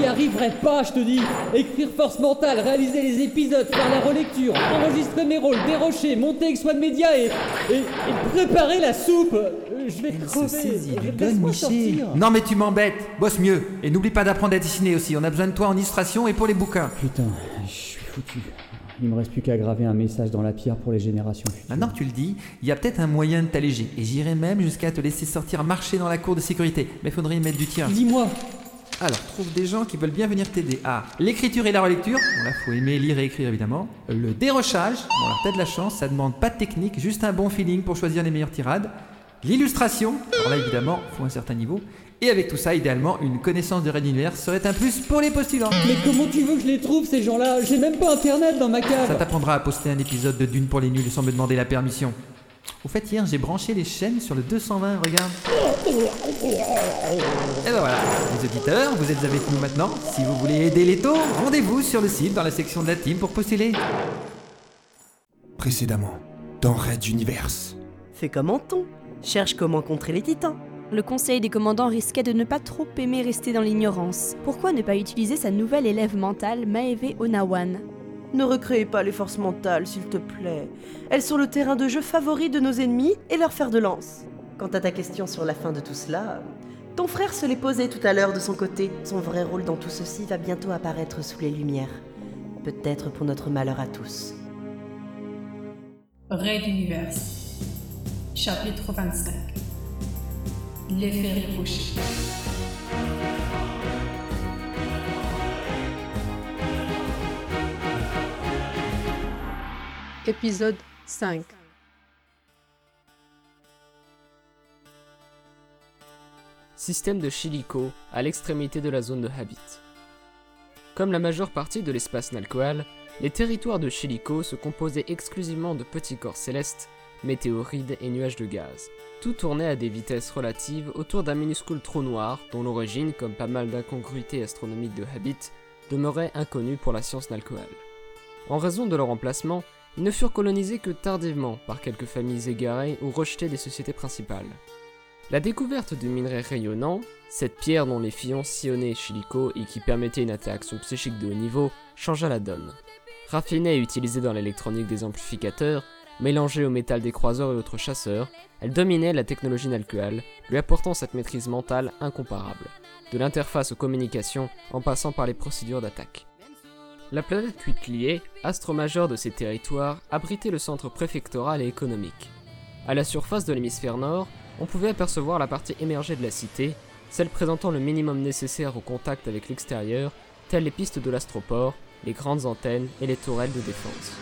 J'y arriverai pas, je te dis. Écrire force mentale, réaliser les épisodes, faire la relecture, enregistrer mes rôles, dérocher, monter avec Swan Media et, et, et préparer la soupe. Euh, Je vais Elle se crever. saisit du Laisse-moi gun, Miché. sortir. Non mais tu m'embêtes, bosse mieux. Et n'oublie pas d'apprendre à dessiner aussi, on a besoin de toi en illustration et pour les bouquins. Putain, je suis foutu. Il me reste plus qu'à graver un message dans la pierre pour les générations futures. Maintenant que tu le dis, il y a peut-être un moyen de t'alléger. Et j'irai même jusqu'à te laisser sortir marcher dans la cour de sécurité. Mais faudrait y mettre du tien. Dis-moi, Alors, trouve des gens qui veulent bien venir t'aider. Ah, l'écriture et la relecture. Bon là, faut aimer lire et écrire évidemment. Le dérochage. Bon alors, t'as de la chance, ça demande pas de technique, juste un bon feeling pour choisir les meilleures tirades. L'illustration. Alors là, évidemment, faut un certain niveau. Et avec tout ça, idéalement, une connaissance de Red Universe serait un plus pour les postulants. mais comment tu veux que je les trouve ces gens-là? J'ai même pas internet dans ma Ça cave. t'apprendra à poster un épisode de Dune pour les nuls sans me demander la permission. Au fait, hier, j'ai branché les chaînes sur le 220, regarde. Et ben voilà, les auditeurs, vous êtes avec nous maintenant. Si vous voulez aider les taux, rendez-vous sur le site dans la section de la team pour postuler. Précédemment, dans Red Universe. Fais comme Anton. Cherche comment contrer les titans. Le conseil des commandants risquait de ne pas trop aimer rester dans l'ignorance. Pourquoi ne pas utiliser sa nouvelle élève mentale, Maeve Onawan? Ne recréez pas les forces mentales, s'il te plaît. Elles sont le terrain de jeu favori de nos ennemis et leur fer de lance. Quant à ta question sur la fin de tout cela, ton frère se l'est posé tout à l'heure de son côté. Son vrai rôle dans tout ceci va bientôt apparaître sous les lumières. Peut-être pour notre malheur à tous. Raid Universe. Chapitre 25. L'effet. Épisode 5. Système de Chilico, à l'extrémité de la zone de Habit. Comme la majeure partie de l'espace Nalcoal, les territoires de Chilico se composaient exclusivement de petits corps célestes, météorides et nuages de gaz. Tout tournait à des vitesses relatives autour d'un minuscule trou noir dont l'origine, comme pas mal d'incongruités astronomiques de Habit, demeurait inconnue pour la science Nalcoal. En raison de leur emplacement, ils ne furent colonisés que tardivement par quelques familles égarées ou rejetées des sociétés principales. La découverte du minerai rayonnant, cette pierre dont les fions sillonnaient Chilico et qui permettait une interaction psychique de haut niveau, changea la donne. Raffinée et utilisée dans l'électronique des amplificateurs, mélangée au métal des croiseurs et autres chasseurs, elle dominait la technologie nalcuale, lui apportant cette maîtrise mentale incomparable, de l'interface aux communications en passant par les procédures d'attaque. La planète Cuitlier, astre majeur de ces territoires, abritait le centre préfectoral et économique. À la surface de l'hémisphère nord, on pouvait apercevoir la partie émergée de la cité, celle présentant le minimum nécessaire au contact avec l'extérieur, telles les pistes de l'astroport, les grandes antennes et les tourelles de défense.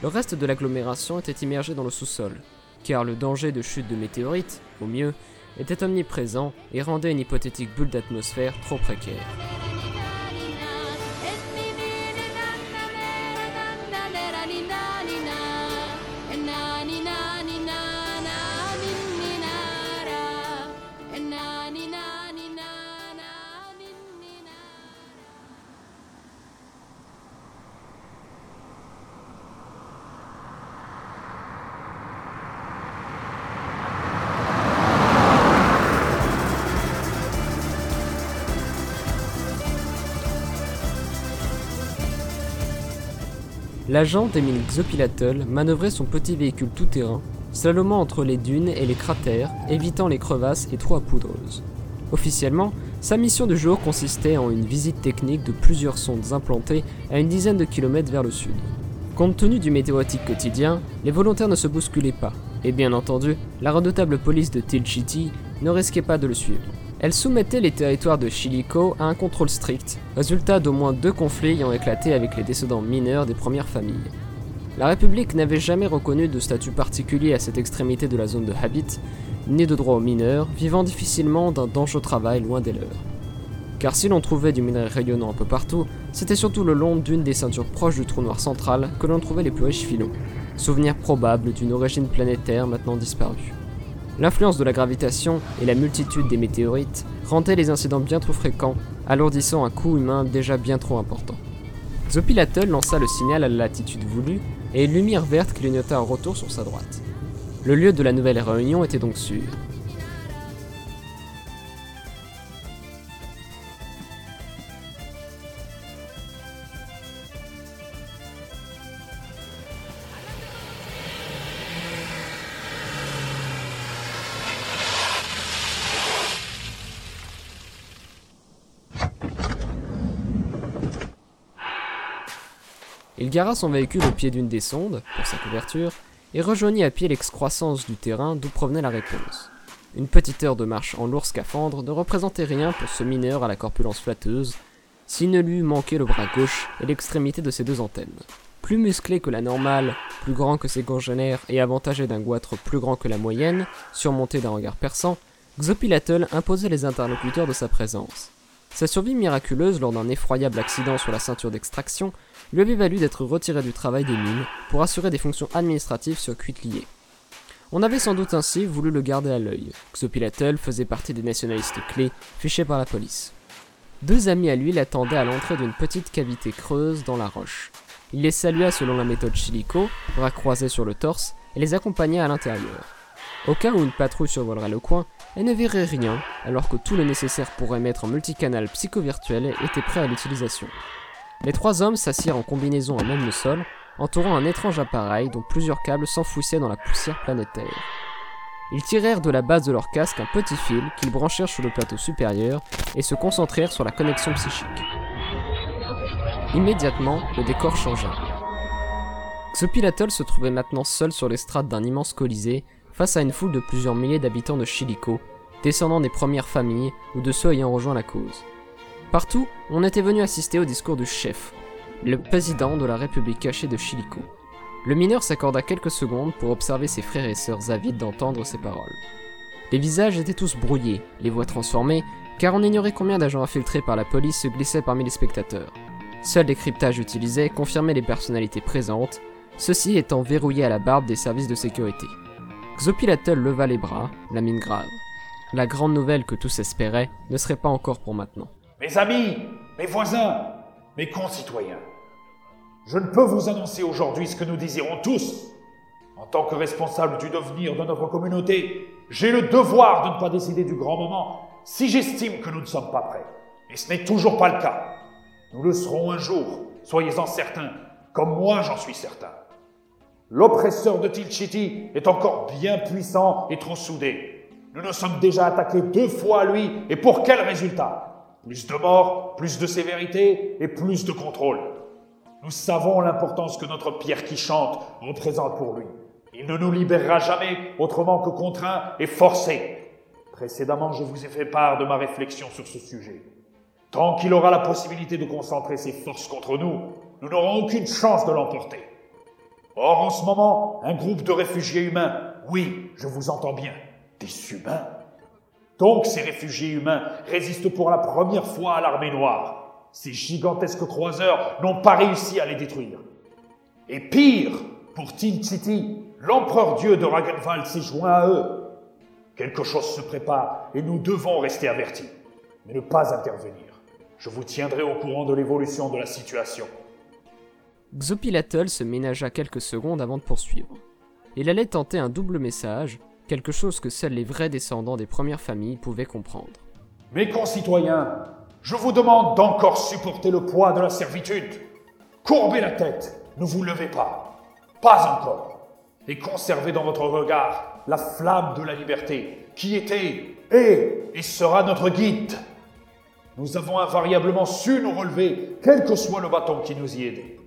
Le reste de l'agglomération était immergé dans le sous-sol, car le danger de chute de météorites, au mieux, était omniprésent et rendait une hypothétique bulle d'atmosphère trop précaire. L'agent Emile Xopilatl manœuvrait son petit véhicule tout-terrain, slalomant entre les dunes et les cratères, évitant les crevasses et trous à. Officiellement, sa mission du jour consistait en une visite technique de plusieurs sondes implantées à une dizaine de kilomètres vers le sud. Compte tenu du météotique quotidien, les volontaires ne se bousculaient pas, et bien entendu, la redoutable police de Tilchiti ne risquait pas de le suivre. Elle soumettait les territoires de Chilico à un contrôle strict, résultat d'au moins deux conflits ayant éclaté avec les descendants mineurs des premières familles. La République n'avait jamais reconnu de statut particulier à cette extrémité de la zone de Habit, ni de droit aux mineurs, vivant difficilement d'un dangereux travail loin des leurs. Car si l'on trouvait du minerai rayonnant un peu partout, c'était surtout le long d'une des ceintures proches du trou noir central que l'on trouvait les plus riches filons, souvenir probable d'une origine planétaire maintenant disparue. L'influence de la gravitation et la multitude des météorites rendaient les incidents bien trop fréquents, alourdissant un coût humain déjà bien trop important. Xopilatl lança le signal à la latitude voulue et une lumière verte clignota en retour sur sa droite. Le lieu de la nouvelle réunion était donc sûr. Il gara son véhicule au pied d'une des sondes, pour sa couverture, et rejoignit à pied l'excroissance du terrain d'où provenait la réponse. Une petite heure de marche en lourd scaphandre ne représentait rien pour ce mineur à la corpulence flatteuse, s'il ne lui eût manqué le bras gauche et l'extrémité de ses deux antennes. Plus musclé que la normale, plus grand que ses congénères et avantagé d'un goitre plus grand que la moyenne, surmonté d'un regard perçant, Xopilatl imposait les interlocuteurs de sa présence. Sa survie miraculeuse lors d'un effroyable accident sur la ceinture d'extraction lui avait valu d'être retiré du travail des mines pour assurer des fonctions administratives sur liées. On avait sans doute ainsi voulu le garder à l'œil. Xopilatl faisait partie des nationalistes clés fichés par la police. Deux amis à lui l'attendaient à l'entrée d'une petite cavité creuse dans la roche. Il les salua selon la méthode Chilico, bras croisés sur le torse, et les accompagna à l'intérieur. Au cas où une patrouille survolerait le coin, elle ne verrait rien, alors que tout le nécessaire pour émettre un multicanal psychovirtuel était prêt à l'utilisation. Les trois hommes s'assirent en combinaison à même le sol, entourant un étrange appareil dont plusieurs câbles s'enfouissaient dans la poussière planétaire. Ils tirèrent de la base de leur casque un petit fil qu'ils branchèrent sur le plateau supérieur et se concentrèrent sur la connexion psychique. Immédiatement, le décor changea. Xopilatol se trouvait maintenant seul sur l'estrade d'un immense colisée, face à une foule de plusieurs milliers d'habitants de Chilico, descendants des premières familles ou de ceux ayant rejoint la cause. Partout, on était venu assister au discours du chef, le président de la République cachée de Chilico. Le mineur s'accorda quelques secondes pour observer ses frères et sœurs avides d'entendre ses paroles. Les visages étaient tous brouillés, les voix transformées, car on ignorait combien d'agents infiltrés par la police se glissaient parmi les spectateurs. Seuls les cryptages utilisés confirmaient les personnalités présentes, ceux-ci étant verrouillés à la barbe des services de sécurité. Xopilatl leva les bras, la mine grave. La grande nouvelle que tous espéraient ne serait pas encore pour maintenant. Mes amis, mes voisins, mes concitoyens, je ne peux vous annoncer aujourd'hui ce que nous désirons tous. En tant que responsable du devenir de notre communauté, j'ai le devoir de ne pas décider du grand moment si j'estime que nous ne sommes pas prêts. Et ce n'est toujours pas le cas. Nous le serons un jour, soyez-en certains, comme moi j'en suis certain. L'oppresseur de Tilchiti est encore bien puissant et trop soudé. Nous nous sommes déjà attaqués deux fois à lui, et pour quel résultat? Plus de morts, plus de sévérité et plus de contrôle. Nous savons l'importance que notre pierre qui chante représente pour lui. Il ne nous libérera jamais autrement que contraint et forcé. Précédemment, je vous ai fait part de ma réflexion sur ce sujet. Tant qu'il aura la possibilité de concentrer ses forces contre nous, nous n'aurons aucune chance de l'emporter. Or, en ce moment, un groupe de réfugiés humains, oui, je vous entends bien, des humains. Donc ces réfugiés humains résistent pour la première fois à l'armée noire. Ces gigantesques croiseurs n'ont pas réussi à les détruire. Et pire, pour Tin City, l'empereur dieu de Ragenwald s'est joint à eux. Quelque chose se prépare et nous devons rester avertis, mais ne pas intervenir. Je vous tiendrai au courant de l'évolution de la situation. Xopilatl se ménagea quelques secondes avant de poursuivre. Il allait tenter un double message, quelque chose que seuls les vrais descendants des premières familles pouvaient comprendre. Mes concitoyens, je vous demande d'encore supporter le poids de la servitude. Courbez la tête, ne vous levez pas. Pas encore. Et conservez dans votre regard la flamme de la liberté, qui était, est et sera notre guide. Nous avons invariablement su nous relever, quel que soit le bâton qui nous y aidait.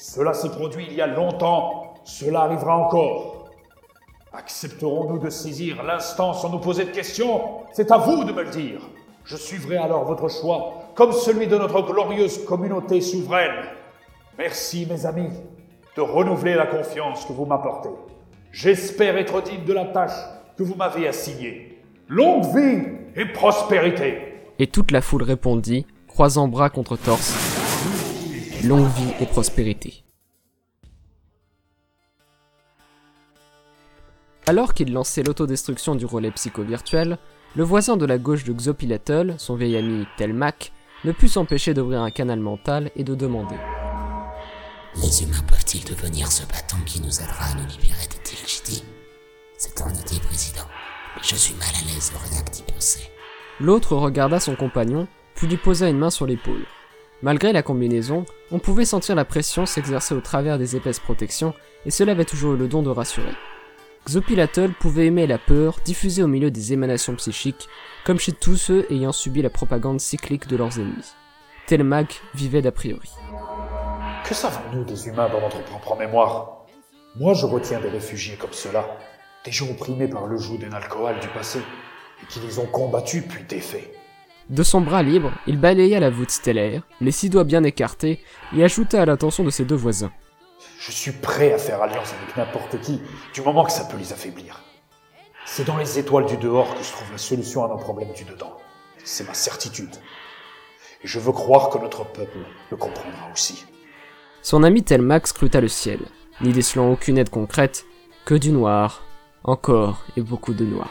Cela s'est produit il y a longtemps, cela arrivera encore. Accepterons-nous de saisir l'instant sans nous poser de questions? C'est à vous de me le dire. Je suivrai alors votre choix, comme celui de notre glorieuse communauté souveraine. Merci, mes amis, de renouveler la confiance que vous m'apportez. J'espère être digne de la tâche que vous m'avez assignée. Longue vie et prospérité. Et toute la foule répondit, croisant bras contre torse, longue vie et prospérité. Alors qu'il lançait l'autodestruction du relais psycho-virtuel, le voisin de la gauche de Xopilatl, son vieil ami Telmac, ne put s'empêcher d'ouvrir un canal mental et de demander. Les humains peuvent-ils devenir ce bâton qui nous aidera à nous libérer de Tilchiti? C'est en idée, président. Je suis mal à l'aise de rien que d'y penser. L'autre regarda son compagnon, puis lui posa une main sur l'épaule. Malgré la combinaison, on pouvait sentir la pression s'exercer au travers des épaisses protections, et cela avait toujours eu le don de rassurer. Xopilatl pouvait aimer la peur diffusée au milieu des émanations psychiques, comme chez tous ceux ayant subi la propagande cyclique de leurs ennemis. Telmag vivait d'a priori. Que savons-nous des humains dans notre propre mémoire? Moi, je retiens des réfugiés comme ceux-là, des gens opprimés par le joug des Nalcoal du passé, et qui les ont combattus puis défaits. De son bras libre, il balaya la voûte stellaire, les six doigts bien écartés, et ajouta à l'attention de ses deux voisins. Je suis prêt à faire alliance avec n'importe qui, du moment que ça peut les affaiblir. C'est dans les étoiles du dehors que je trouve la solution à nos problèmes du dedans. C'est ma certitude. Et je veux croire que notre peuple le comprendra aussi. Son ami Telmax scruta le ciel, n'y décelant aucune aide concrète, que du noir, encore et beaucoup de noir.